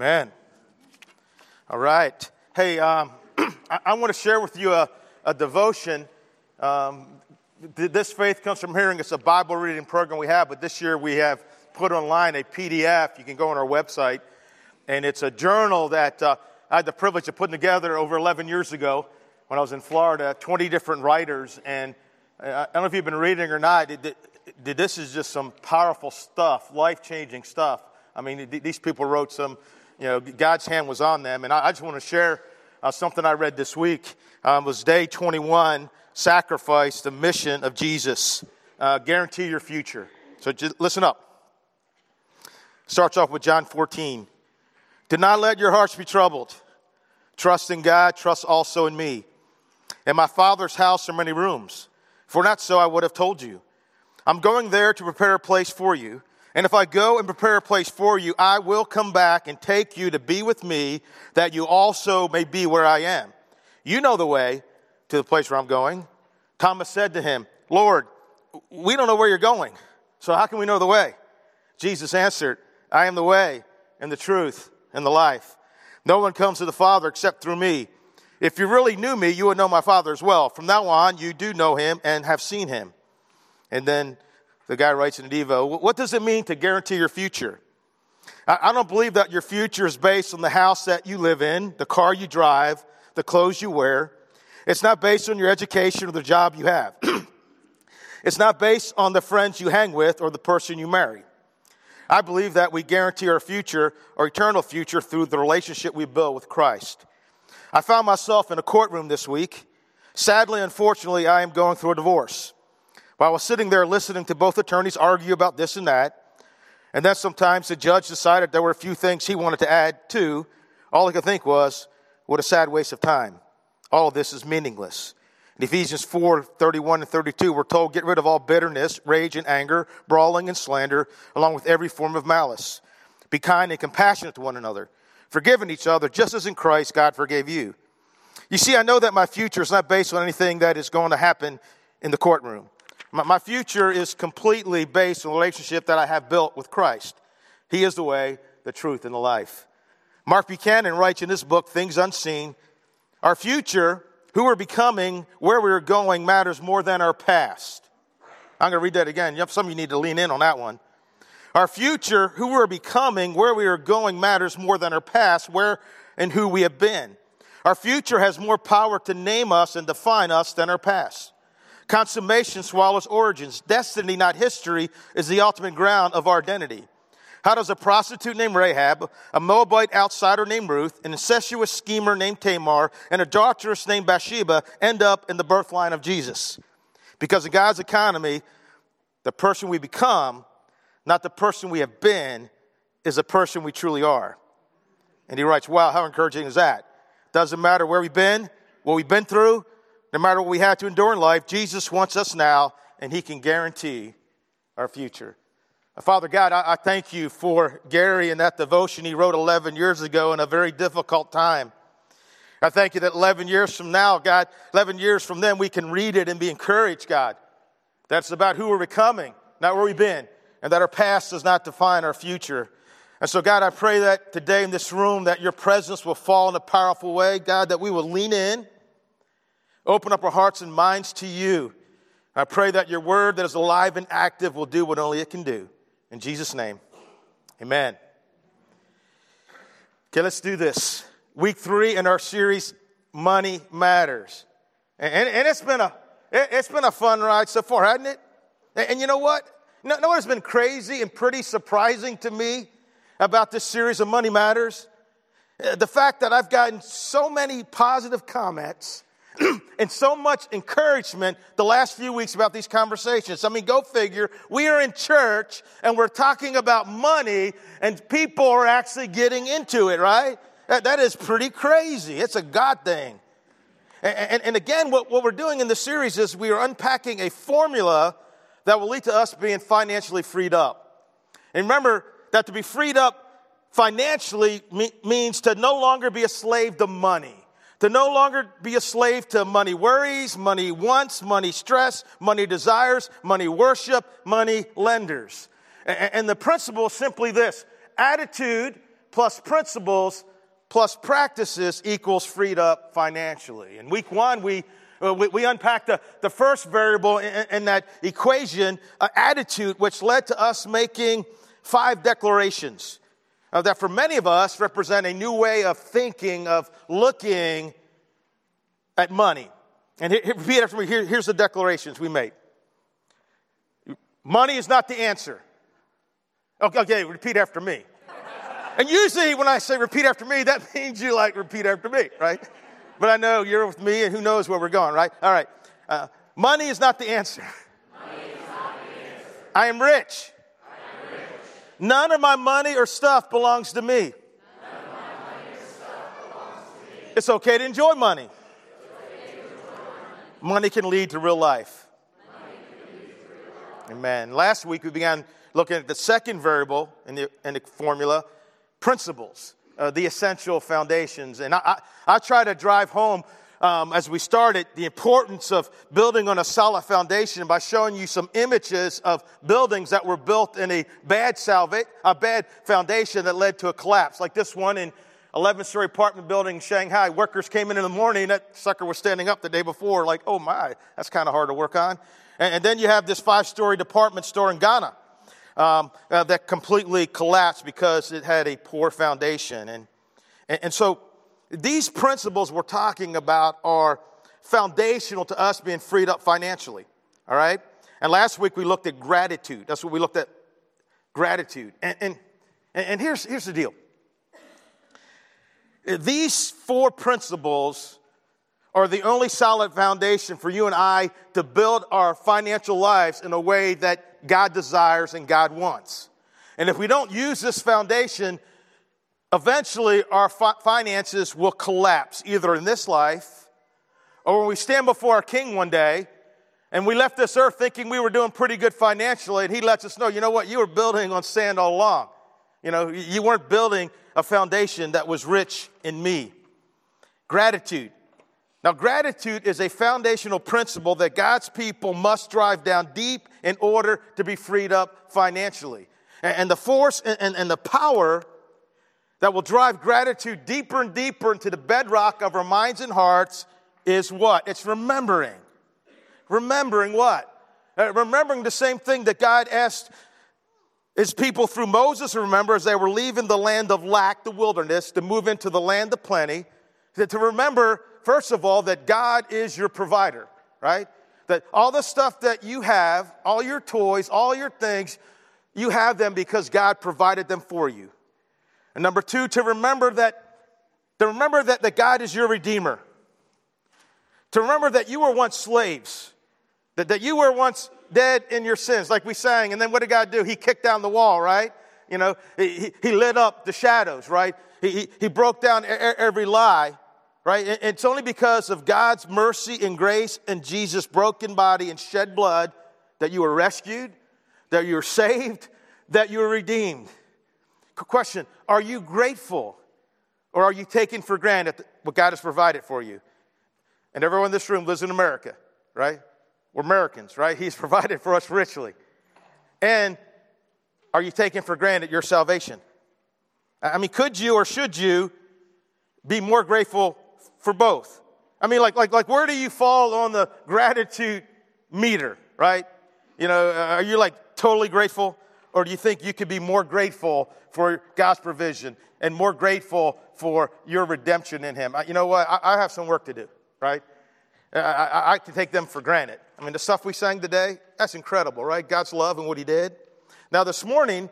Amen. All right. Hey, um, I, I, want to share with you a, a devotion. Um, this faith comes from hearing. It's a Bible reading program we have, but this year we have put online a PDF. You can go on our website, and it's a journal that uh, I had the privilege of putting together over 11 years ago when I was in Florida. 20 different writers, and I don't know if you've been reading or not. It, it, this is just some powerful stuff, life changing stuff. I mean, these people wrote some you know, God's hand was on them. And I, I just want to share uh, something I read this week. Um, was day 21, sacrifice, the mission of Jesus. Uh, guarantee your future. So just listen up. Starts off with John 14. Do not let your hearts be troubled. Trust in God, trust also in me. In my Father's house are many rooms. For not so, I would have told you. I'm going there to prepare a place for you. And if I go and prepare a place for you, I will come back and take you to be with me, that you also may be where I am. You know the way to the place where I'm going. Thomas said to him, Lord, we don't know where you're going, so how can we know the way? Jesus answered, I am the way and the truth and the life. No one comes to the Father except through me. If you really knew me, you would know my Father as well. From now on, you do know him and have seen him. And then the guy writes in the Devo, what does it mean to guarantee your future? I don't believe that your future is based on the house that you live in, the car you drive, the clothes you wear. It's not based on your education or the job you have. it's not based on the friends you hang with or the person you marry. I believe that we guarantee our future, our eternal future, through the relationship we build with Christ. I found myself in a courtroom this week. Sadly, unfortunately, I am going through a divorce. While I was sitting there listening to both attorneys argue about this and that, and then sometimes the judge decided there were a few things he wanted to add too, all I could think was, what a sad waste of time. All of this is meaningless. In Ephesians 4 31 and 32, we're told, Get rid of all bitterness, rage, and anger, brawling and slander, along with every form of malice. Be kind and compassionate to one another, forgiving each other, just as in Christ God forgave you. You see, I know that my future is not based on anything that is going to happen in the courtroom. My, future is completely based on the relationship that I have built with Christ. He is the way, the truth, and the life. Mark Buchanan writes in his book, Things Unseen, our future, who we're becoming, where we're going matters more than our past. I'm going to read that again. Some of you need to lean in on that one. Our future, who we're becoming, where we are going matters more than our past, where and who we have been. Our future has more power to name us and define us than our past. Consummation swallows origins. Destiny, not history, is the ultimate ground of our identity. How does a prostitute named Rahab, a Moabite outsider named Ruth, an incestuous schemer named Tamar, and a adulteress named Bathsheba end up in the birth line of Jesus? Because in God's economy, the person we become, not the person we have been, is the person we truly are. And he writes, Wow, how encouraging is that? Doesn't matter where we've been, what we've been through, no matter what we have to endure in life, Jesus wants us now, and He can guarantee our future. Uh, Father God, I, I thank you for Gary and that devotion he wrote 11 years ago in a very difficult time. I thank you that 11 years from now, God, 11 years from then, we can read it and be encouraged, God. That's about who we're becoming, not where we've been, and that our past does not define our future. And so, God, I pray that today in this room that your presence will fall in a powerful way, God, that we will lean in Open up our hearts and minds to you. I pray that your word that is alive and active will do what only it can do. In Jesus' name, amen. Okay, let's do this. Week three in our series, Money Matters. And, and it's, been a, it's been a fun ride so far, hasn't it? And, and you know what? Know what has been crazy and pretty surprising to me about this series of Money Matters? Uh, the fact that I've gotten so many positive comments and so much encouragement the last few weeks about these conversations. I mean, go figure. We are in church and we're talking about money and people are actually getting into it, right? that, that is pretty crazy. It's a God thing. And, and, and again, what, what we're doing in the series is we are unpacking a formula that will lead to us being financially freed up. And remember that to be freed up financially means to no longer be a slave to money to no longer be a slave to money worries, money wants, money stress, money desires, money worship, money lenders. And the principle is simply this attitude plus principles plus practices equals freed up financially. In week one, we uh, we, unpacked the, the first variable in, in that equation, uh, attitude, which led to us making five declarations uh, that for many of us represent a new way of thinking, of looking at money. And here, repeat after me. Here, here's the declarations we made. Money is not the answer. Okay, okay, repeat after me. and usually when I say repeat after me, that means you like repeat after me, right? But I know you're with me and who knows where we're going, right? All right. Uh, money is not the answer. Not the answer. I am rich. None of my money or stuff belongs to me. It's okay to enjoy money. Money can lead to real life. Amen. Last week we began looking at the second variable in the, in the formula principles, uh, the essential foundations. And I, I, I try to drive home um, as we started, the importance of building on a solid foundation by showing you some images of buildings that were built in a bad salva- a bad foundation that led to a collapse, like this one in 11 story apartment building in Shanghai. Workers came in in the morning, that sucker was standing up the day before, like, oh my, that's kind of hard to work on. And, and, then you have this five story department store in Ghana um, uh, that completely collapsed because it had a poor foundation. And, and, and so these principles we're talking about are foundational to us being freed up financially. All right? And last week we looked at gratitude. That's what we looked at gratitude. And, and, and here's, here's the deal these four principles are the only solid foundation for you and I to build our financial lives in a way that God desires and God wants. And if we don't use this foundation, eventually our finances will collapse, either in this life or when we stand before our king one day and we left this earth thinking we were doing pretty good financially, and he lets us know, you know what, you were building on sand all along. You know, you weren't building a foundation that was rich in me. Gratitude. Now, gratitude is a foundational principle that God's people must drive down deep in order to be freed up financially. And, the force and, the power that will drive gratitude deeper and deeper into the bedrock of our minds and hearts is what? It's remembering. Remembering what? Uh, remembering the same thing that God asked his people through Moses to remember as they were leaving the land of lack, the wilderness, to move into the land of plenty. To remember, first of all, that God is your provider, right? That all the stuff that you have, all your toys, all your things, you have them because God provided them for you. And number two, to remember that, to remember that, that God is your redeemer. To remember that you were once slaves, that, that you were once dead in your sins, like we sang. And then what did God do? He kicked down the wall, right? You know, he, he lit up the shadows, right? He, he, he broke down every lie, right? And it's only because of God's mercy and grace and Jesus' broken body and shed blood that you were rescued, that you were saved, that you were redeemed. Question Are you grateful or are you taking for granted what God has provided for you? And everyone in this room lives in America, right? We're Americans, right? He's provided for us richly. And are you taking for granted your salvation? I mean, could you or should you be more grateful for both? I mean, like, like, like where do you fall on the gratitude meter, right? You know, uh, are you like totally grateful? Or do you think you could be more grateful for God's provision and more grateful for your redemption in Him? You know what? I, I have some work to do, right? I, I, I, can take them for granted. I mean, the stuff we sang today, that's incredible, right? God's love and what He did. Now, this morning,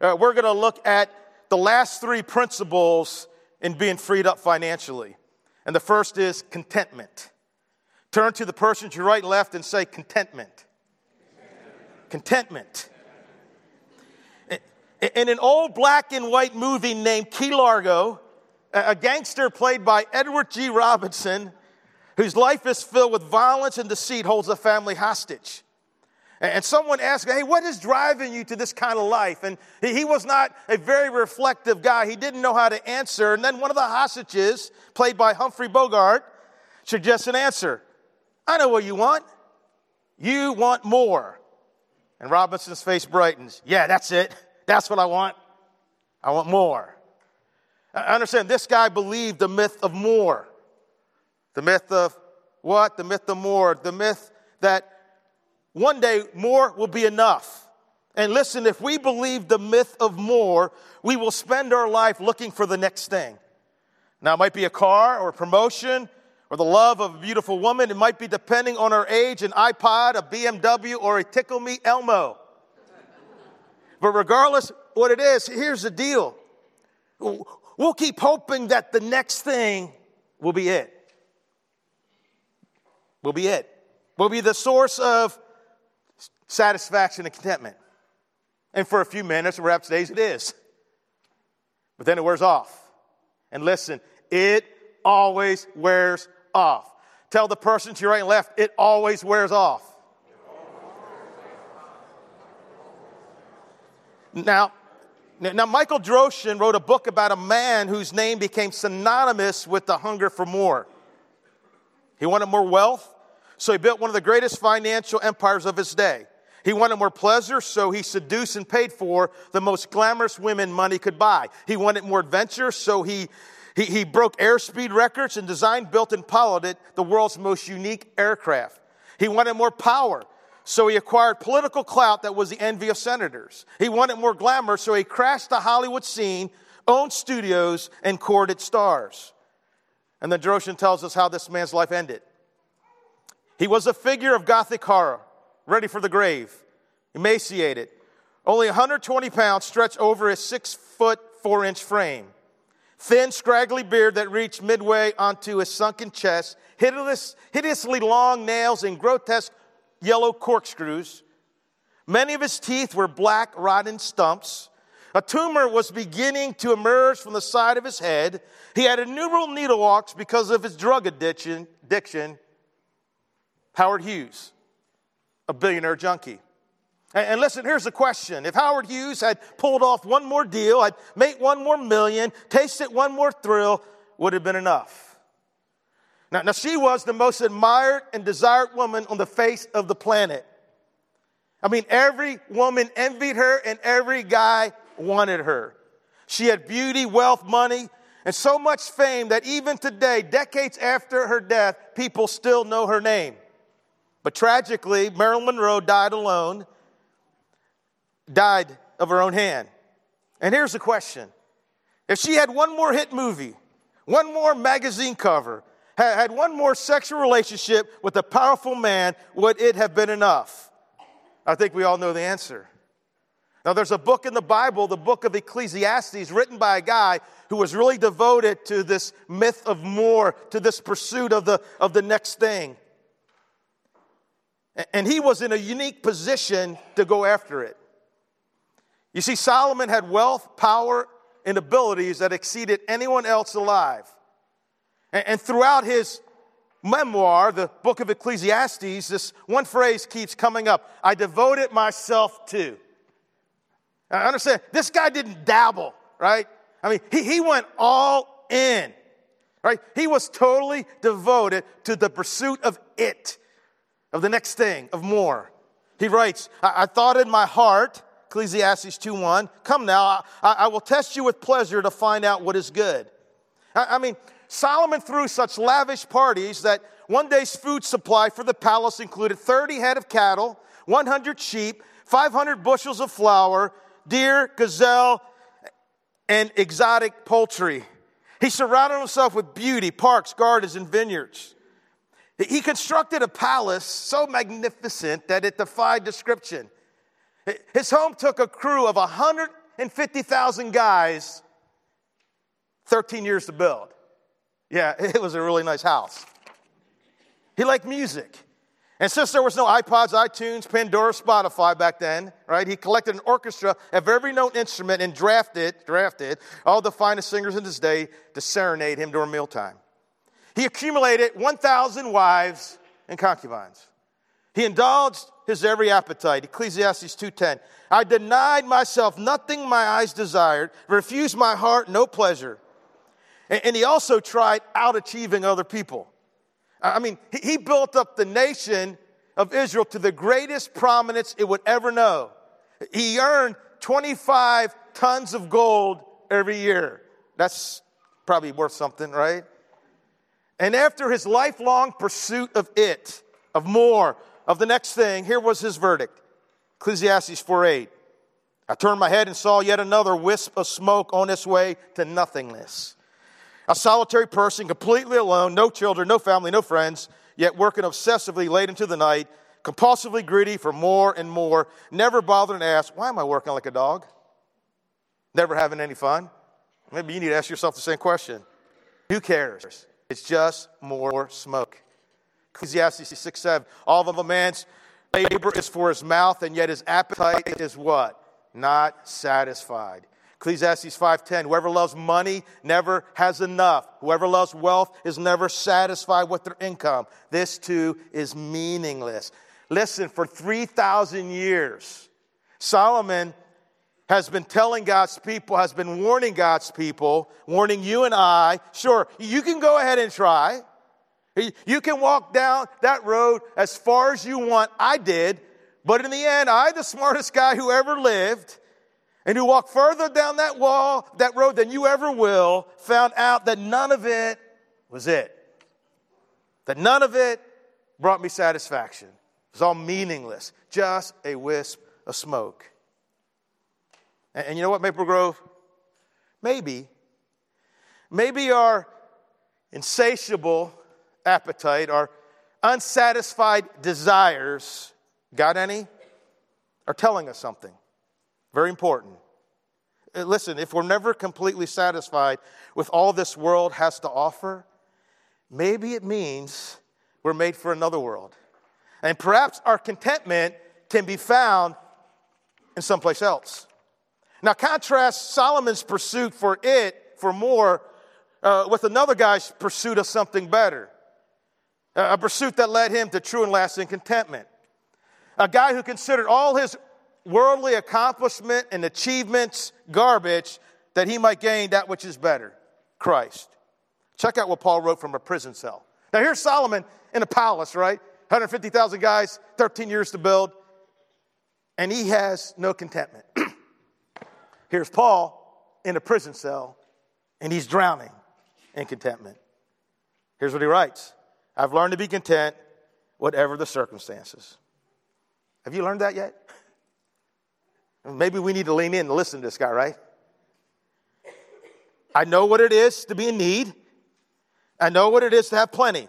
uh, we're going to look at the last three principles in being freed up financially. And the first is contentment. Turn to the person to your right and left and say contentment. Contentment. In an old black and white movie named Key Largo, a gangster played by Edward G. Robinson, whose life is filled with violence and deceit, holds a family hostage. And someone asked, Hey, what is driving you to this kind of life? And he was not a very reflective guy. He didn't know how to answer. And then one of the hostages, played by Humphrey Bogart, suggests an answer I know what you want. You want more. And Robinson's face brightens. Yeah, that's it. That's what I want. I want more. I understand this guy believed the myth of more. The myth of what? The myth of more. The myth that one day more will be enough. And listen, if we believe the myth of more, we will spend our life looking for the next thing. Now, it might be a car or a promotion or the love of a beautiful woman. It might be, depending on our age, an iPod, a BMW, or a Tickle Me Elmo. But regardless what it is, here's the deal. We'll keep hoping that the next thing will be it. Will be it. Will be the source of satisfaction and contentment. And for a few minutes, perhaps days, it is. But then it wears off. And listen, it always wears off. Tell the person to your right and left, it always wears off. Now, now, Michael Drosnin wrote a book about a man whose name became synonymous with the hunger for more. He wanted more wealth, so he built one of the greatest financial empires of his day. He wanted more pleasure, so he seduced and paid for the most glamorous women money could buy. He wanted more adventure, so he, he, he broke airspeed records and designed, built, and piloted the world's most unique aircraft. He wanted more power, so he acquired political clout that was the envy of senators. He wanted more glamour, so he crashed the Hollywood scene, owned studios, and courted stars. And then Drosnin tells us how this man's life ended. He was a figure of Gothic horror, ready for the grave, emaciated, only 120 pounds stretched over his six foot four inch frame. Thin, scraggly beard that reached midway onto his sunken chest, hideous, hideously long nails and grotesque yellow corkscrews. Many of his teeth were black, rotten stumps. A tumor was beginning to emerge from the side of his head. He had innumerable needle walks because of his drug addiction. addiction. Howard Hughes, a billionaire junkie. And listen, here's the question. If Howard Hughes had pulled off one more deal, had made one more million, tasted one more thrill, would have been enough. Now, now, she was the most admired and desired woman on the face of the planet. I mean, every woman envied her and every guy wanted her. She had beauty, wealth, money, and so much fame that even today, decades after her death, people still know her name. But tragically, Marilyn Monroe died alone, died of her own hand. And here's the question if she had one more hit movie, one more magazine cover, had one more sexual relationship with a powerful man, would it have been enough? I think we all know the answer. Now, there's a book in the Bible, the book of Ecclesiastes, written by a guy who was really devoted to this myth of more, to this pursuit of the, of the next thing. And he was in a unique position to go after it. You see, Solomon had wealth, power, and abilities that exceeded anyone else alive. And throughout his memoir, the book of Ecclesiastes, this one phrase keeps coming up I devoted myself to. I understand, this guy didn't dabble, right? I mean, he, he went all in, right? He was totally devoted to the pursuit of it, of the next thing, of more. He writes, I, I thought in my heart, Ecclesiastes 2.1, come now, I, I, will test you with pleasure to find out what is good. I, I mean, Solomon threw such lavish parties that one day's food supply for the palace included 30 head of cattle, 100 sheep, 500 bushels of flour, deer, gazelle, and exotic poultry. He surrounded himself with beauty, parks, gardens, and vineyards. He constructed a palace so magnificent that it defied description. His home took a crew of 150,000 guys 13 years to build. Yeah, it was a really nice house. He liked music. And since there was no iPods, iTunes, Pandora, Spotify back then, right, he collected an orchestra of every known instrument and drafted, drafted all the finest singers in his day to serenade him during mealtime. He accumulated 1,000 wives and concubines. He indulged his every appetite. Ecclesiastes 2.10. I denied myself nothing my eyes desired, refused my heart no pleasure. And he also tried out achieving other people. I mean, he built up the nation of Israel to the greatest prominence it would ever know. He earned 25 tons of gold every year. That's probably worth something, right? And after his lifelong pursuit of it, of more, of the next thing, here was his verdict. Ecclesiastes 4 8. I turned my head and saw yet another wisp of smoke on its way to nothingness. A solitary person, completely alone, no children, no family, no friends, yet working obsessively late into the night, compulsively greedy for more and more, never bothering to ask, Why am I working like a dog? Never having any fun? Maybe you need to ask yourself the same question. Who cares? It's just more smoke. Ecclesiastes 6 7. All of a man's labor is for his mouth, and yet his appetite is what? Not satisfied. Ecclesiastes 5:10 Whoever loves money never has enough. Whoever loves wealth is never satisfied with their income. This too is meaningless. Listen, for 3000 years Solomon has been telling God's people, has been warning God's people, warning you and I. Sure, you can go ahead and try. You can walk down that road as far as you want. I did. But in the end, I, the smartest guy who ever lived, and who walked further down that wall, that road than you ever will, found out that none of it was it. That none of it brought me satisfaction. It was all meaningless, just a wisp of smoke. And, and you know what, Maple Grove? Maybe, maybe our insatiable appetite, our unsatisfied desires, got any? Are telling us something. Very important. Uh, listen, if we're never completely satisfied with all this world has to offer, maybe it means we're made for another world. And perhaps our contentment can be found in someplace else. Now, contrast Solomon's pursuit for it, for more, uh, with another guy's pursuit of something better. A pursuit that led him to true and lasting contentment. A guy who considered all his worldly accomplishment and achievements garbage that he might gain that which is better Christ. Check out what Paul wrote from a prison cell. Now, here's Solomon in a palace, right? 150,000 guys, 13 years to build, and he has no contentment. Here's Paul in a prison cell, and he's drowning in contentment. Here's what he writes I've learned to be content, whatever the circumstances. Have you learned that yet? Maybe we need to lean in and listen to this guy, right? I know what it is to be in need. I know what it is to have plenty.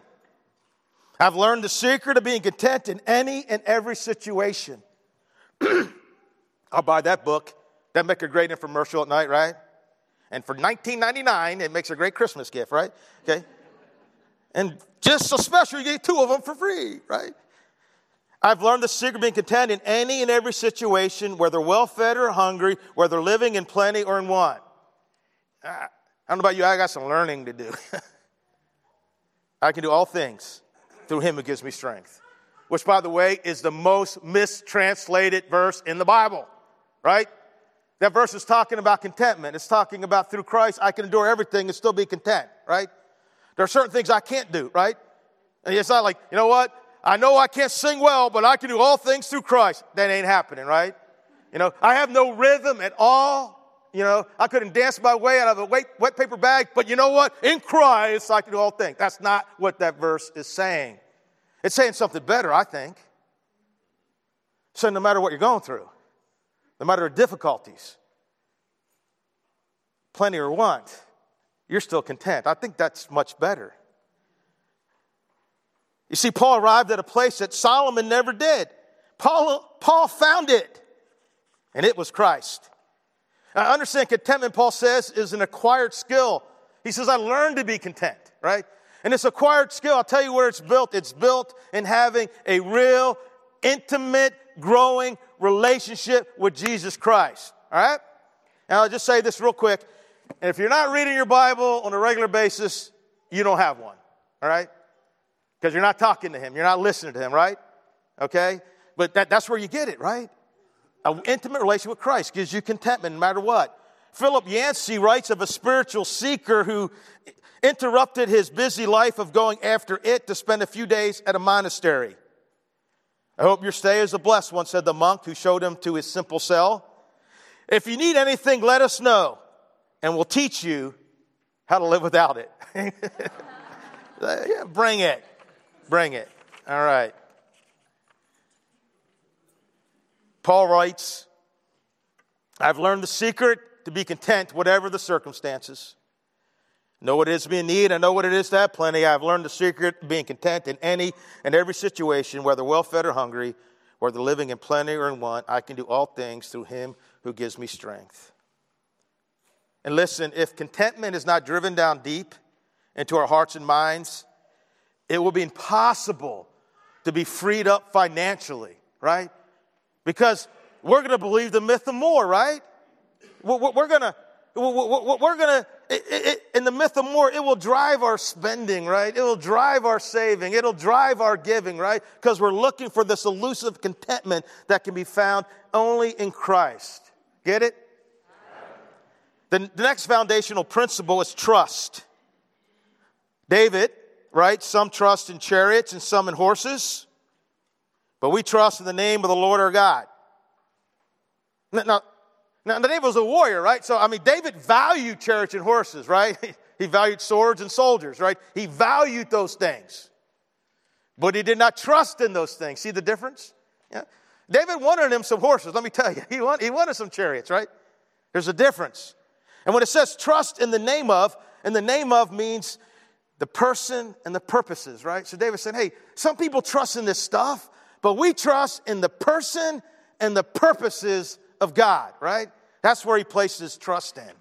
I've learned the secret of being content in any and every situation. I'll buy that book. That make a great infomercial at night, right? And for 19.99, it makes a great Christmas gift, right? Okay. And just so special, you get two of them for free, right? I've learned the secret of being content in any and every situation, whether well fed or hungry, whether living in plenty or in want. I don't know about you, I got some learning to do. I can do all things through him who gives me strength, which, by the way, is the most mistranslated verse in the Bible, right? That verse is talking about contentment. It's talking about through Christ, I can endure everything and still be content, right? There are certain things I can't do, right? And it's not like, you know what? I know I can't sing well, but I can do all things through Christ. That ain't happening, right? You know, I have no rhythm at all. You know, I couldn't dance my way out of a wet, wet paper bag, but you know what? In Christ, I can do all things. That's not what that verse is saying. It's saying something better, I think. So no matter what you're going through, no matter the difficulties, plenty or want, you're still content. I think that's much better. You see, Paul arrived at a place that Solomon never did. Paul, Paul found it, and it was Christ. I understand contentment, Paul says, is an acquired skill. He says, I learned to be content, right? And it's acquired skill. I'll tell you where it's built. It's built in having a real, intimate, growing relationship with Jesus Christ, all right? Now, I'll just say this real quick. And if you're not reading your Bible on a regular basis, you don't have one, all right? Because you're not talking to him, you're not listening to him, right? Okay? But that, that's where you get it, right? An intimate relation with Christ gives you contentment no matter what. Philip Yancey writes of a spiritual seeker who interrupted his busy life of going after it to spend a few days at a monastery. I hope your stay is a blessed one, said the monk who showed him to his simple cell. If you need anything, let us know, and we'll teach you how to live without it. yeah, bring it. Bring it. All right. Paul writes, I've learned the secret to be content, whatever the circumstances. Know what it is to be in need. I know what it is to have plenty. I've learned the secret of being content in any and every situation, whether well fed or hungry, whether living in plenty or in want. I can do all things through him who gives me strength. And listen, if contentment is not driven down deep into our hearts and minds, it will be impossible to be freed up financially, right? Because we're going to believe the myth of more, right? We're going to, we're going to, in the myth of more, it will drive our spending, right? It will drive our saving. It'll drive our giving, right? Because we're looking for this elusive contentment that can be found only in Christ. Get it? The, the next foundational principle is trust. David, right? Some trust in chariots and some in horses, but we trust in the name of the Lord our God. Now, now, David was a warrior, right? So, I mean, David valued chariots and horses, right? He valued swords and soldiers, right? He valued those things. But he did not trust in those things. See the difference? Yeah. David wanted him some horses, let me tell you. He wanted, he wanted some chariots, right? There's a difference. And when it says trust in the name of, in the name of means the person and the purposes, right? So David said, hey, some people trust in this stuff, but we trust in the person and the purposes of God, right? That's where he places trust in.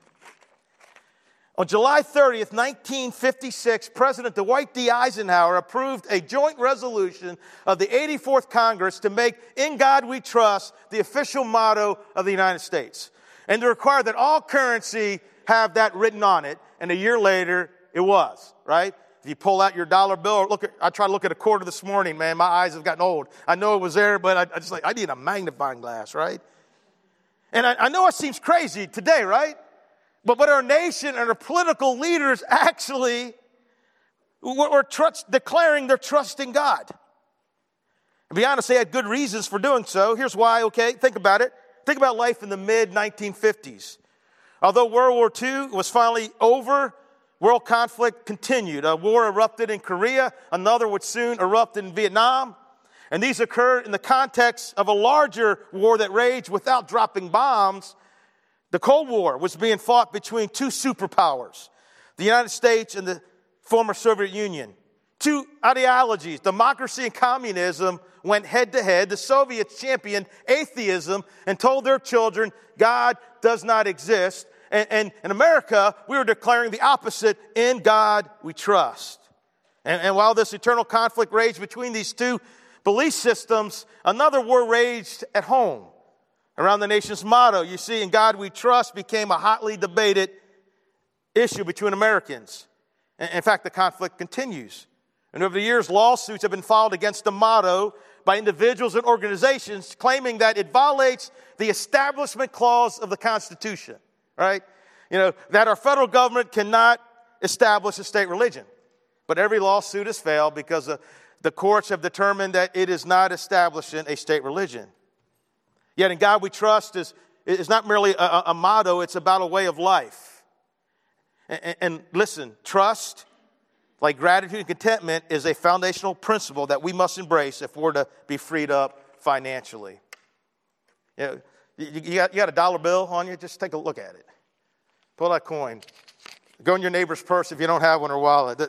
On July 30th, 1956, President Dwight D. Eisenhower approved a joint resolution of the 84th Congress to make In God We Trust the official motto of the United States and to require that all currency have that written on it. And a year later, it was, right? If you pull out your dollar bill, look at, I tried to look at a quarter this morning, man. My eyes have gotten old. I know it was there, but I, I just like, I need a magnifying glass, right? And I, I know it seems crazy today, right? But, but our nation and our political leaders actually were, trust, declaring their trust in God. To be honest, they had good reasons for doing so. Here's why, okay? Think about it. Think about life in the mid 1950s. Although World War II was finally over, world conflict continued. A war erupted in Korea, another would soon erupt in Vietnam. And these occurred in the context of a larger war that raged without dropping bombs. The Cold War was being fought between two superpowers, the United States and the former Soviet Union. Two ideologies, democracy and communism, went head to head. The Soviets championed atheism and told their children God does not exist. And, and in America, we were declaring the opposite in God we trust. And, and while this eternal conflict raged between these two belief systems, another war raged at home around the nation's motto. You see, in God we trust became a hotly debated issue between Americans. In fact, the conflict continues. And over the years, lawsuits have been filed against the motto by individuals and organizations claiming that it violates the establishment clause of the Constitution, right? You know, that our federal government cannot establish a state religion. But every lawsuit has failed because the, courts have determined that it is not establishing a state religion. Yet in God we trust is, is not merely a, a motto, it's about a way of life. And, and listen, trust like gratitude and contentment is a foundational principle that we must embrace if we're to be freed up financially. You, know, you, got, you got a dollar bill on you? Just take a look at it. Pull that coin. Go in your neighbor's purse if you don't have one or wallet.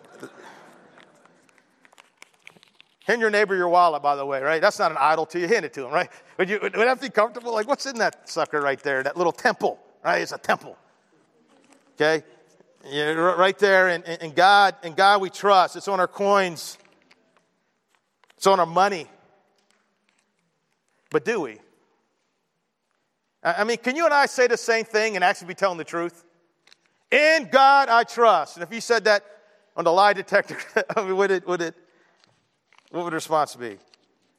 Hand your neighbor your wallet, by the way, right? That's not an idol to you. Hand it to him, right? Would you would that be comfortable? Like, what's in that sucker right there? That little temple, right? It's a temple. Okay? Right there, and, and God, and God we trust. It's on our coins. It's on our money. But do we? I mean, can you and I say the same thing and actually be telling the truth? In God I trust. And if you said that on the lie detector, I mean, would it, would it, what would the response be?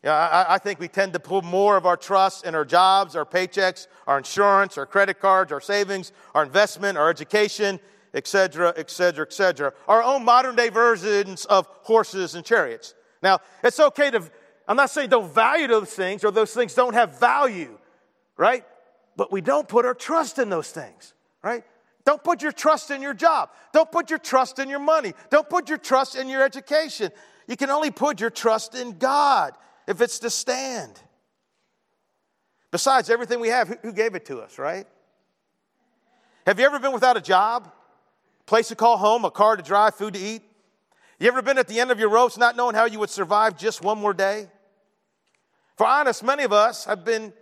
Yeah, I, I, think we tend to put more of our trust in our jobs, our paychecks, our insurance, our credit cards, our savings, our investment, our education, etc., etc., etc. Our own modern day versions of horses and chariots. Now, it's okay to, I'm not saying don't value those things or those things don't have value, right? But we don't put our trust in those things, right? Don't put your trust in your job. Don't put your trust in your money. Don't put your trust in your education. You can only put your trust in God if it's to stand. Besides everything we have, who gave it to us, right? Have you ever been without a job, place to call home, a car to drive, food to eat? You ever been at the end of your ropes not knowing how you would survive just one more day? For honest, many of us have been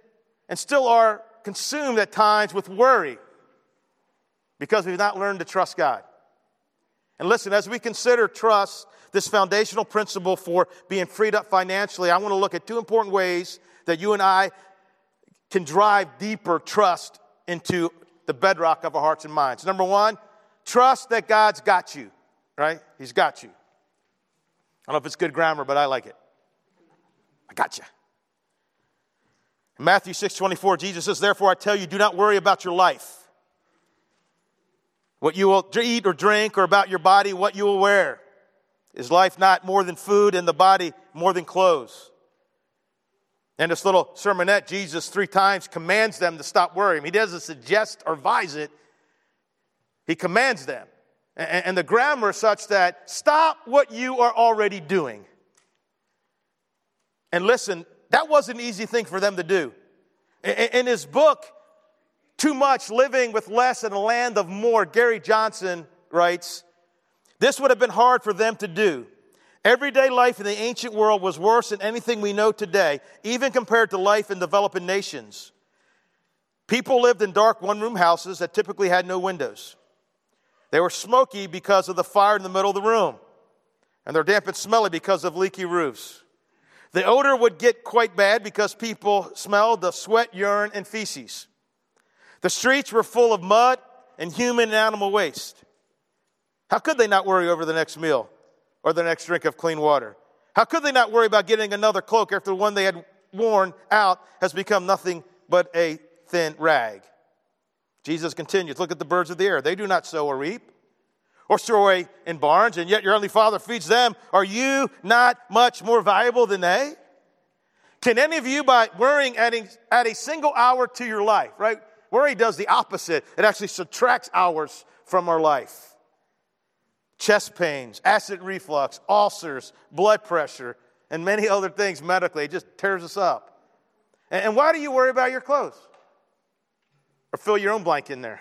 and still are consumed at times with worry because we've not learned to trust God. And listen, as we consider trust, this foundational principle for being freed up financially, I want to look at two important ways that you and I can drive deeper trust into the bedrock of our hearts and minds. Number one, trust that God's got you, right? He's got you. I don't know if it's good grammar, but I like it. I got you. In Matthew 6 24, Jesus says, Therefore I tell you, do not worry about your life what you will eat or drink, or about your body, what you will wear. Is life not more than food and the body more than clothes? In this little sermonette, Jesus three times commands them to stop worrying. He doesn't suggest or advise it, he commands them. And the grammar is such that stop what you are already doing. And listen, that wasn't an easy thing for them to do. In his book, too much living with less in a land of more. Gary Johnson writes, This would have been hard for them to do. Everyday life in the ancient world was worse than anything we know today, even compared to life in developing nations. People lived in dark one room houses that typically had no windows. They were smoky because of the fire in the middle of the room, and they're damp and smelly because of leaky roofs. The odor would get quite bad because people smelled the sweat, urine, and feces. The streets were full of mud and human and animal waste. How could they not worry over the next meal or the next drink of clean water? How could they not worry about getting another cloak after the one they had worn out has become nothing but a thin rag? Jesus continues Look at the birds of the air. They do not sow or reap or store away in barns, and yet your only Father feeds them. Are you not much more valuable than they? Can any of you, by worrying, adding, add a single hour to your life, right? Worry does the opposite, it actually subtracts hours from our life. Chest pains, acid reflux, ulcers, blood pressure, and many other things medically. It just tears us up. And why do you worry about your clothes? Or fill your own blank in there.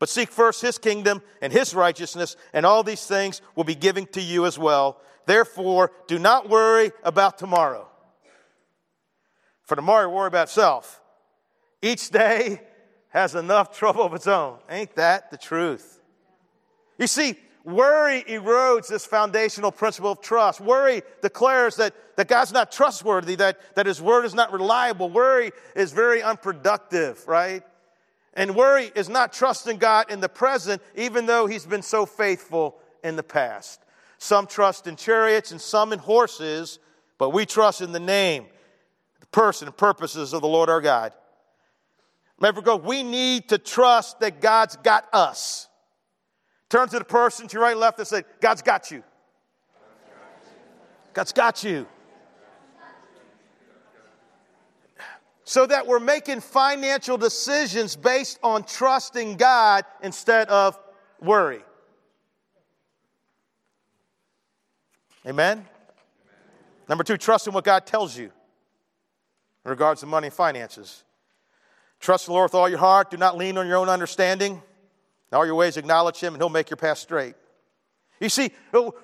But seek first his kingdom and his righteousness, and all these things will be given to you as well. Therefore, do not worry about tomorrow. For tomorrow, worry about self. Each day has enough trouble of its own. Ain't that the truth? You see, worry erodes this foundational principle of trust. Worry declares that, that God's not trustworthy, that, that His word is not reliable. Worry is very unproductive, right? And worry is not trusting God in the present, even though He's been so faithful in the past. Some trust in chariots and some in horses, but we trust in the name, the person, and purposes of the Lord our God. Remember, go, we need to trust that God's got us. Turn to the person to your right and left and say, God's got you. God's got you. So that we're making financial decisions based on trusting God instead of worry. Amen? Number two, trust in what God tells you in regards to money and finances. Trust the Lord with all your heart. Do not lean on your own understanding. In all your ways, acknowledge Him, and He'll make your path straight. You see,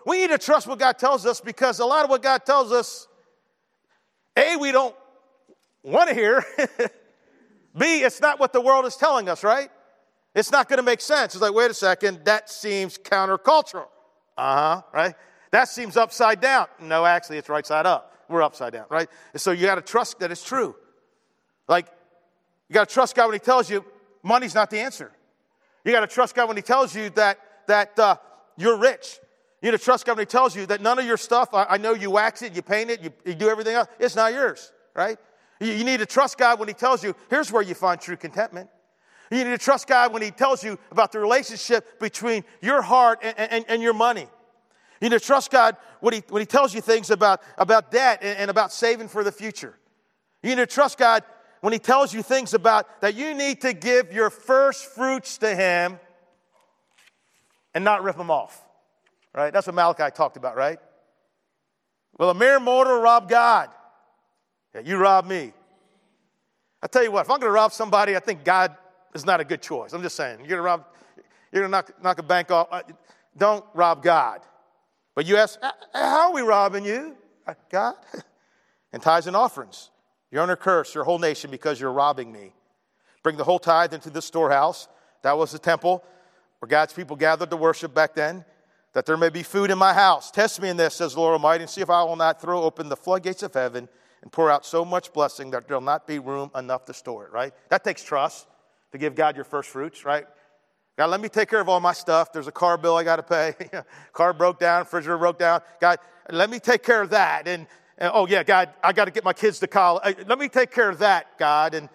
we need to trust what God tells us because a lot of what God tells us, A, we don't want to hear. B, it's not what the world is telling us, right? It's not going to make sense. It's like, wait a second, that seems countercultural. Uh huh, right? That seems upside down. No, actually, it's right side up. We're upside down, right? And so you got to trust that it's true. Like, you got to trust God when He tells you money's not the answer. You got to trust God when He tells you that, that uh, you're rich. You need to trust God when He tells you that none of your stuff, I, I know you wax it, you paint it, you, you, do everything else, it's not yours, right? You, need to trust God when He tells you, here's where you find true contentment. You need to trust God when He tells you about the relationship between your heart and, and, and your money. You need to trust God when He, when he tells you things about, about debt and, and about saving for the future. You need to trust God when He tells you things about that you need to give your first fruits to Him and not rip them off. Right? That's what Malachi talked about, right? Will a mere mortal rob God? Yeah, you rob me. I tell you what, if I'm going to rob somebody, I think God is not a good choice. I'm just saying. You're going to rob, you're going to knock, knock a bank off. Uh, don't rob God. But you ask, how are we robbing you? Uh, God? and tithes and offerings. You're under curse, your whole nation, because you're robbing me. Bring the whole tithe into the storehouse. That was the temple where God's people gathered to worship back then, that there may be food in my house. Test me in this, says the Lord Almighty, and see if I will not throw open the floodgates of heaven and pour out so much blessing that there'll not be room enough to store it, right? That takes trust to give God your first fruits, right? God, let me take care of all my stuff. There's a car bill I got to pay. car broke down, refrigerator broke down. God, let me take care of that. And, and oh, yeah, God, I got to get my kids to college. Let me take care of that, God. And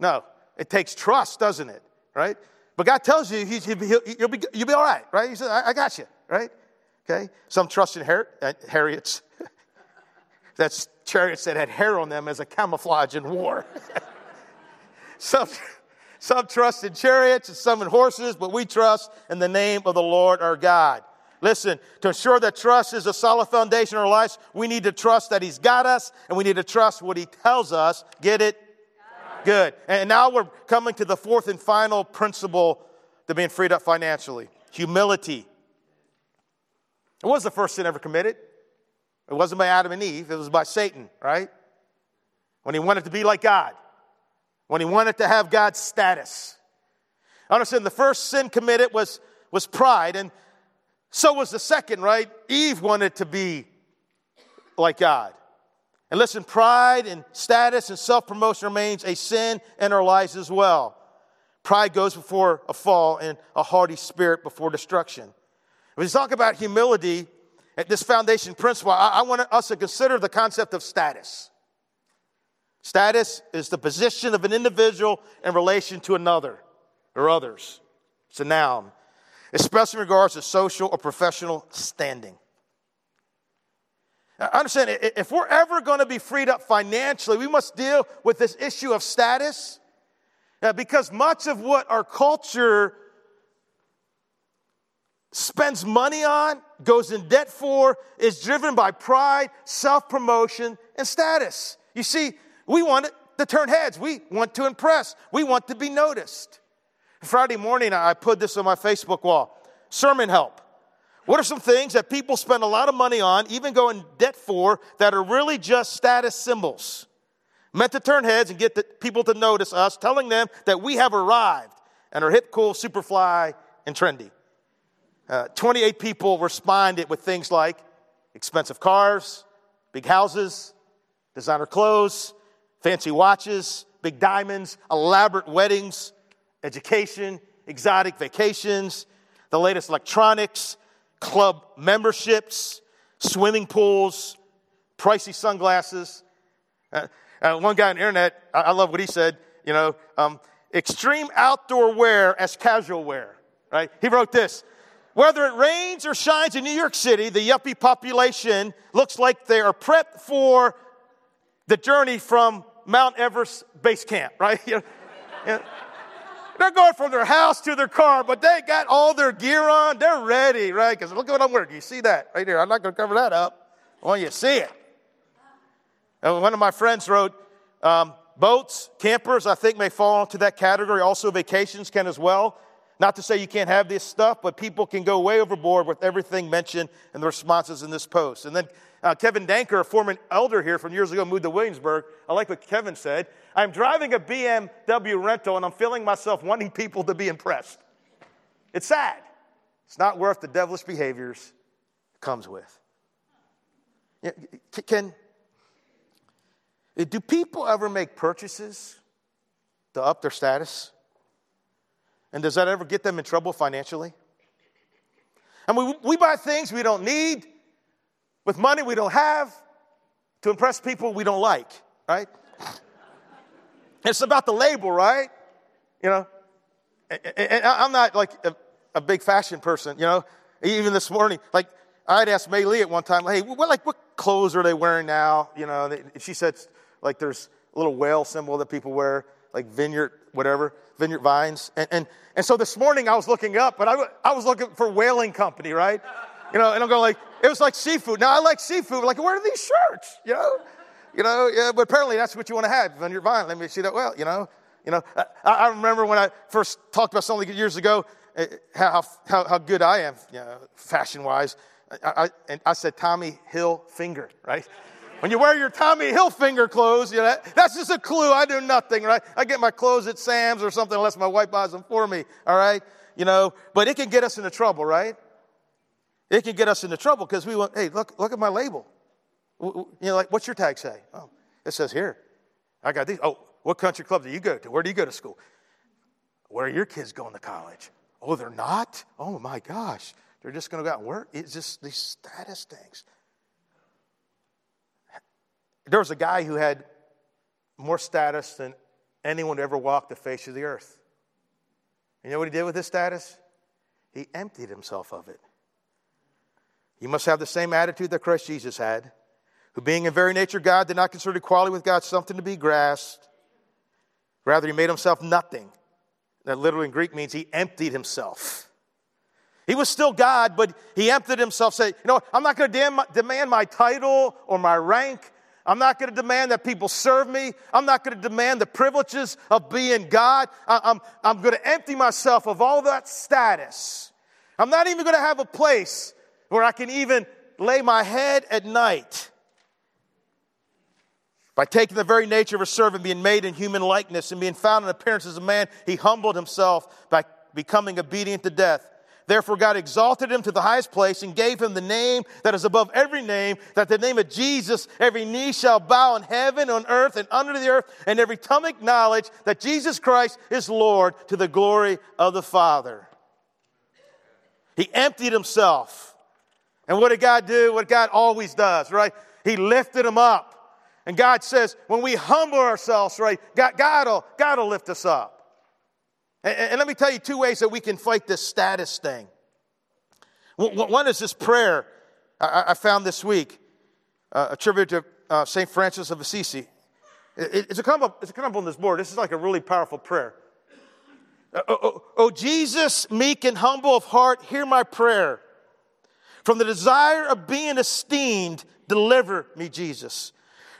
no, it takes trust, doesn't it? Right? But God tells you he'll be, you'll, be, you'll be all right, right? He says, I, I got you, right? Okay? Some trust in Har- uh, Harriets. That's chariots that had hair on them as a camouflage in war. some, some trust in chariots and some in horses, but we trust in the name of the Lord our God. Listen, to ensure that trust is a solid foundation in our lives, we need to trust that He's got us and we need to trust what He tells us. Get it? Good. And now we're coming to the fourth and final principle to being freed up financially humility. It was the first sin ever committed. It wasn't by Adam and Eve, it was by Satan, right? When he wanted to be like God, when he wanted to have God's status. Understand the first sin committed was, was pride, and so was the second, right? Eve wanted to be like God. And listen, pride and status and self promotion remains a sin in our lives as well. Pride goes before a fall and a haughty spirit before destruction. When we talk about humility, at this foundation principle, I, I want us to consider the concept of status. Status is the position of an individual in relation to another or others. It's a noun, especially in regards to social or professional standing. Understand, if we're ever going to be freed up financially, we must deal with this issue of status. Uh, because much of what our culture spends money on, goes in debt for, is driven by pride, self promotion, and status. You see, we want it to turn heads. We want to impress. We want to be noticed. Friday morning, I put this on my Facebook wall sermon help. What are some things that people spend a lot of money on, even go in debt for, that are really just status symbols? Meant to turn heads and get the people to notice us, telling them that we have arrived and are hip, cool, super fly, and trendy. Uh, 28 people responded with things like expensive cars, big houses, designer clothes, fancy watches, big diamonds, elaborate weddings, education, exotic vacations, the latest electronics, club memberships, swimming pools, pricey sunglasses. Uh, uh, one guy on the internet, I, I, love what he said, you know, um, extreme outdoor wear as casual wear, right? He wrote this Whether it rains or shines in New York City, the yuppie population looks like they are prepped for the journey from Mount Everest base camp, right? they're going from their house to their car, but they got all their gear on. They're ready, right? Because look at what I'm wearing. You see that right there? I'm not going to cover that up. I want you to see it. And one of my friends wrote, um, boats, campers, I think may fall into that category. Also, vacations can as well. Not to say you can't have this stuff, but people can go way overboard with everything mentioned in the responses in this post. And then uh, Kevin Danker, a former elder here from years ago, moved to Williamsburg. I like what Kevin said. I'm driving a BMW rental and I'm feeling myself wanting people to be impressed. It's sad. It's not worth the devilish behaviors it comes with. Can, do people ever make purchases to up their status? And does that ever get them in trouble financially? And mean, we buy things we don't need with money we don't have to impress people we don't like, right? It's about the label, right? You know, and I'm not like a, a big fashion person, you know. Even this morning, like I'd asked May Lee at one time, hey, what, like, what clothes are they wearing now? You know, she said, like, there's a little whale symbol that people wear, like vineyard, whatever, vineyard vines. And, and, and so this morning I was looking up, but I, I was looking for whaling company, right? You know, and I'm going like, it was like seafood. Now I like seafood. Like, where are these shirts? You know, you know, yeah, but apparently that's what you want to have, vineyard vine. Let me see that well, you know. You know, I, I remember when I first talked about something years ago, eh, how, how, how good I am, you know, fashion wise. I, I, and I said Tommy Hill finger, right? When you wear your Tommy Hilfiger clothes, you know, that, that's just a clue. I do nothing, right? I get my clothes at Sam's or something unless my wife buys them for me, all right? You know, but it can get us into trouble, right? It can get us into trouble because we want, hey, look, look at my label. You know, like, what's your tag say? Oh, it says here. I got these. Oh, what country club do you go to? Where do you go to school? Where are your kids going to college? Oh, they're not? Oh my gosh. They're just going to go out and work. It's just these status things. There was a guy who had more status than anyone who ever walked the face of the earth. You know what he did with his status? He emptied himself of it. You must have the same attitude that Christ Jesus had, who, being in very nature God, did not consider equality with God something to be grasped. Rather, he made himself nothing. That literally in Greek means he emptied himself. He was still God, but he emptied himself, saying, you know, I'm not going to demand my title or my rank. I'm not going to demand that people serve me. I'm not going to demand the privileges of being God. I'm, I'm going to empty myself of all that status. I'm not even going to have a place where I can even lay my head at night. By taking the very nature of a servant, being made in human likeness, and being found in appearance as a man, he humbled himself by becoming obedient to death. Therefore, God exalted him to the highest place and gave him the name that is above every name, that the name of Jesus, every knee shall bow in heaven, on earth, and under the earth, and every tongue acknowledge that Jesus Christ is Lord to the glory of the Father. He emptied himself. And what did God do? What God always does, right? He lifted him up. And God says, when we humble ourselves, right, God, God, will, God will lift us up. And, and let me tell you two ways that we can fight this status thing. One is this prayer I, I found this week, uh, attributed to uh, St. Francis of Assisi. It, it's, a come up, it's a come up on this board. This is like a really powerful prayer. Uh, oh, oh, oh, Jesus, meek and humble of heart, hear my prayer. From the desire of being esteemed, deliver me, Jesus.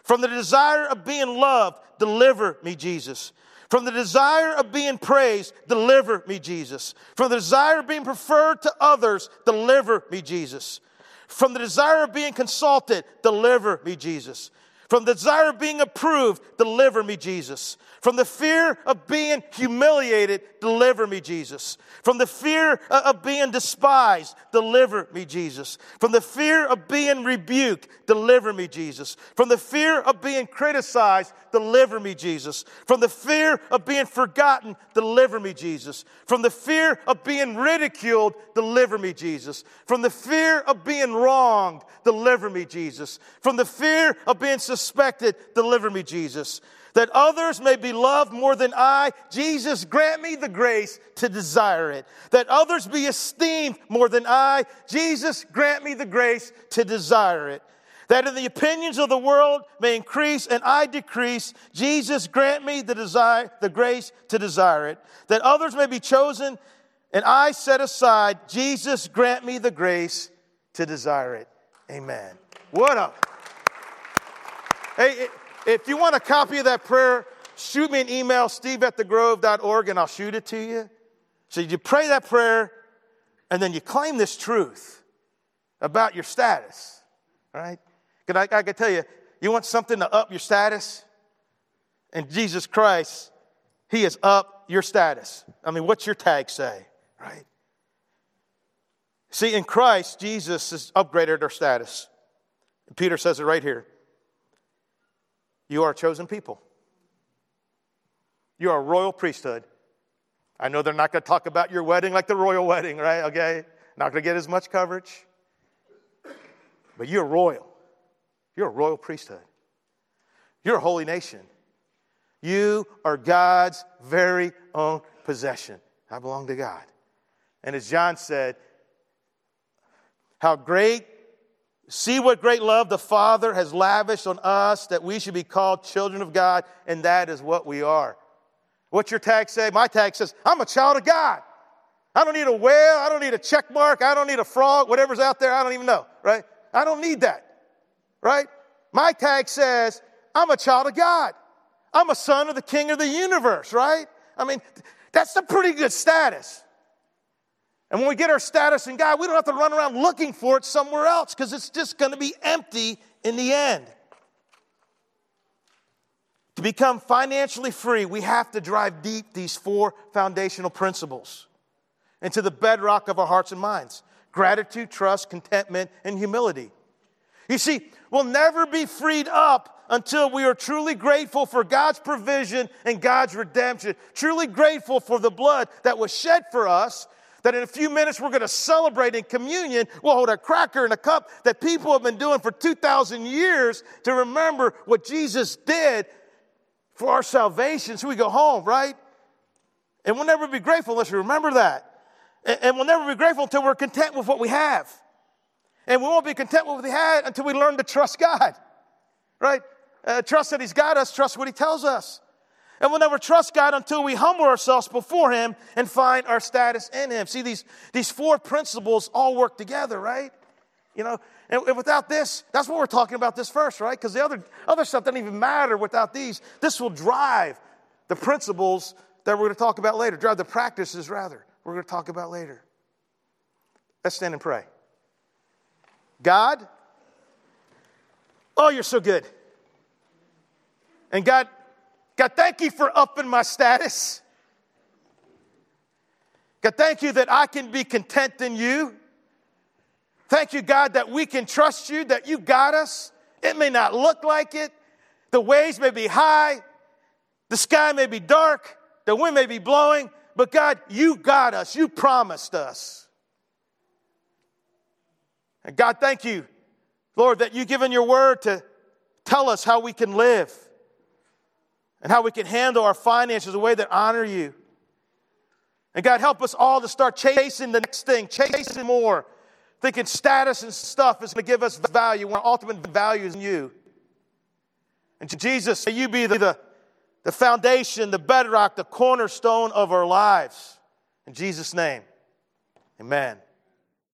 From the desire of being loved, deliver me, Jesus. From the desire of being praised, deliver me, Jesus. From the desire of being preferred to others, deliver me, Jesus. From the desire of being consulted, deliver me, Jesus. From the desire of being approved, deliver me, Jesus. From the fear of being humiliated, deliver me, Jesus. From the fear of being despised, deliver me, Jesus. From the fear of being rebuked, deliver me, Jesus. From the fear of being criticized, deliver me, Jesus. From the fear of being forgotten, deliver me, Jesus. From the fear of being ridiculed, deliver me, Jesus. From the fear of being wronged, deliver me, Jesus. From the fear of being deliver me, Jesus that others may be loved more than I. Jesus, grant me the grace to desire it. That others be esteemed more than I. Jesus, grant me the grace to desire it. That in the opinions of the world may increase and I decrease. Jesus, grant me the desire, the grace to desire it. That others may be chosen and I set aside. Jesus, grant me the grace to desire it. Amen. What up? Hey, if you want a copy of that prayer, shoot me an email, steve at thegrove.org, and I'll shoot it to you. So you pray that prayer, and then you claim this truth about your status, right? Because I, I can tell you, you want something to up your status? And Jesus Christ, He is up your status. I mean, what's your tag say, right? See, in Christ, Jesus has upgraded our status. Peter says it right here. You are a chosen people. You are a royal priesthood. I know they're not going to talk about your wedding like the royal wedding, right? Okay? not going to get as much coverage. But you're royal. You're a royal priesthood. You're a holy nation. You are God's very own possession. I belong to God. And as John said, how great, see what great love the Father has lavished on us that we should be called children of God, and that is what we are. What's your tag say? My tag says, I'm a child of God. I don't need a whale. I don't need a check mark. I don't need a frog. Whatever's out there, I don't even know, right? I don't need that, right? My tag says, I'm a child of God. I'm a son of the king of the universe, right? I mean, that's a pretty good status. And when we get our status in God, we don't have to run around looking for it somewhere else because it's just going to be empty in the end. To become financially free, we have to drive deep these four foundational principles into the bedrock of our hearts and minds gratitude, trust, contentment, and humility. You see, we'll never be freed up until we are truly grateful for God's provision and God's redemption, truly grateful for the blood that was shed for us. That in a few minutes we're going to celebrate in communion. We'll hold a cracker and a cup that people have been doing for 2,000 years to remember what Jesus did for our salvation. So we go home, right? And we'll never be grateful unless we remember that. And we'll never be grateful until we're content with what we have. And we won't be content with what we had until we learn to trust God, right? Uh, trust that He's got us, trust what He tells us. And we'll never trust God until we humble ourselves before Him and find our status in Him. See, these, these four principles all work together, right? You know, and, and without this, that's what we're talking about this first, right? Because the other, other stuff doesn't even matter without these. This will drive the principles that we're going to talk about later, drive the practices, rather we're going to talk about later. Let's stand and pray. God, oh, you're so good. And God, God, thank you for upping my status. God, thank you that I can be content in you. Thank you, God, that we can trust you, that you got us. It may not look like it. The waves may be high. The sky may be dark. The wind may be blowing. But God, you got us. You promised us. And God, thank you, Lord, that you've given your word to tell us how we can live and how we can handle our finances in a way that honor you. And God, help us all to start chasing the next thing, chasing more, thinking status and stuff is going to give us value when our ultimate value is in you. And Jesus, may you be the the foundation, the bedrock, the cornerstone of our lives. In Jesus' name, amen.